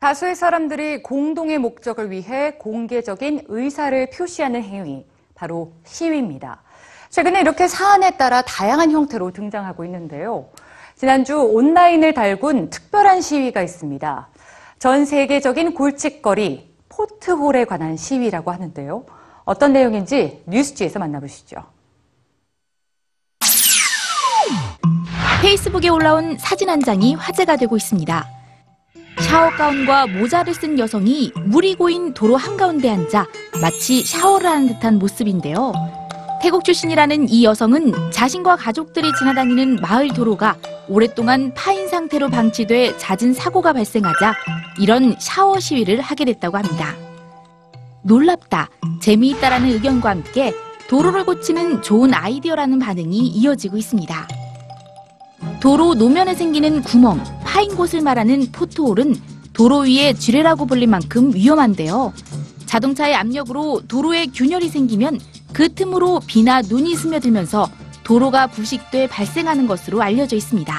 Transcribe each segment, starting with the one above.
다수의 사람들이 공동의 목적을 위해 공개적인 의사를 표시하는 행위, 바로 시위입니다. 최근에 이렇게 사안에 따라 다양한 형태로 등장하고 있는데요. 지난주 온라인을 달군 특별한 시위가 있습니다. 전 세계적인 골칫거리, 포트홀에 관한 시위라고 하는데요. 어떤 내용인지 뉴스지에서 만나보시죠. 페이스북에 올라온 사진 한 장이 화제가 되고 있습니다. 샤워 가운과 모자를 쓴 여성이 물이 고인 도로 한가운데 앉아 마치 샤워를 하는 듯한 모습인데요. 태국 출신이라는 이 여성은 자신과 가족들이 지나다니는 마을 도로가 오랫동안 파인 상태로 방치돼 잦은 사고가 발생하자 이런 샤워 시위를 하게 됐다고 합니다. 놀랍다, 재미있다라는 의견과 함께 도로를 고치는 좋은 아이디어라는 반응이 이어지고 있습니다. 도로 노면에 생기는 구멍, 파인 곳을 말하는 포트홀은 도로 위에 쥐레라고 불릴 만큼 위험한데요. 자동차의 압력으로 도로에 균열이 생기면 그 틈으로 비나 눈이 스며들면서 도로가 부식돼 발생하는 것으로 알려져 있습니다.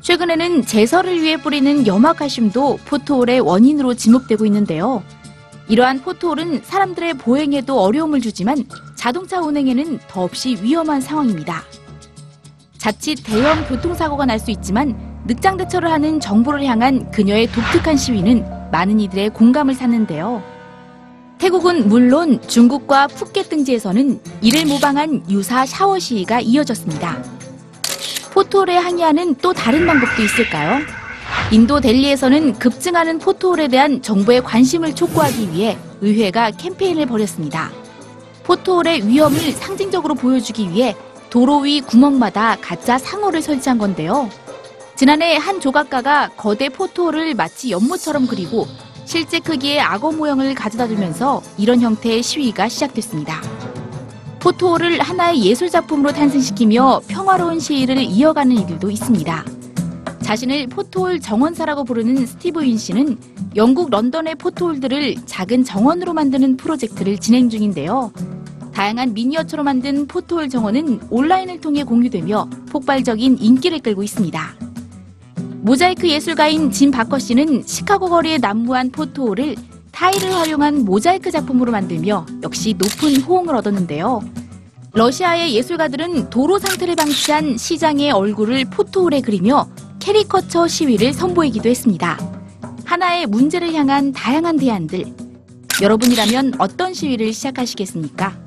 최근에는 제설을 위해 뿌리는 염화칼슘도 포트홀의 원인으로 지목되고 있는데요. 이러한 포트홀은 사람들의 보행에도 어려움을 주지만 자동차 운행에는 더없이 위험한 상황입니다. 자칫 대형 교통사고가 날 수 있지만 늑장 대처를 하는 정부를 향한 그녀의 독특한 시위는 많은 이들의 공감을 샀는데요. 태국은 물론 중국과 푸켓 등지에서는 이를 모방한 유사 샤워 시위가 이어졌습니다. 포토홀에 항의하는 또 다른 방법도 있을까요? 인도 델리에서는 급증하는 포토홀에 대한 정부의 관심을 촉구하기 위해 의회가 캠페인을 벌였습니다. 포토홀의 위험을 상징적으로 보여주기 위해 도로 위 구멍마다 가짜 상어를 설치한 건데요. 지난해 한 조각가가 거대 포토홀을 마치 연못처럼 그리고 실제 크기의 악어 모형을 가져다 주면서 이런 형태의 시위가 시작됐습니다. 포토홀을 하나의 예술 작품으로 탄생시키며 평화로운 시위를 이어가는 이들도 있습니다. 자신을 포트홀 정원사라고 부르는 스티브 윈 씨는 영국 런던의 포트홀들을 작은 정원으로 만드는 프로젝트를 진행 중인데요. 다양한 미니어처로 만든 포트홀 정원은 온라인을 통해 공유되며 폭발적인 인기를 끌고 있습니다. 모자이크 예술가인 짐 바커 씨는 시카고 거리에 난무한 포트홀을 타일을 활용한 모자이크 작품으로 만들며 역시 높은 호응을 얻었는데요. 러시아의 예술가들은 도로 상태를 방치한 시장의 얼굴을 포트홀에 그리며 캐리커처 시위를 선보이기도 했습니다. 하나의 문제를 향한 다양한 대안들. 여러분이라면 어떤 시위를 시작하시겠습니까?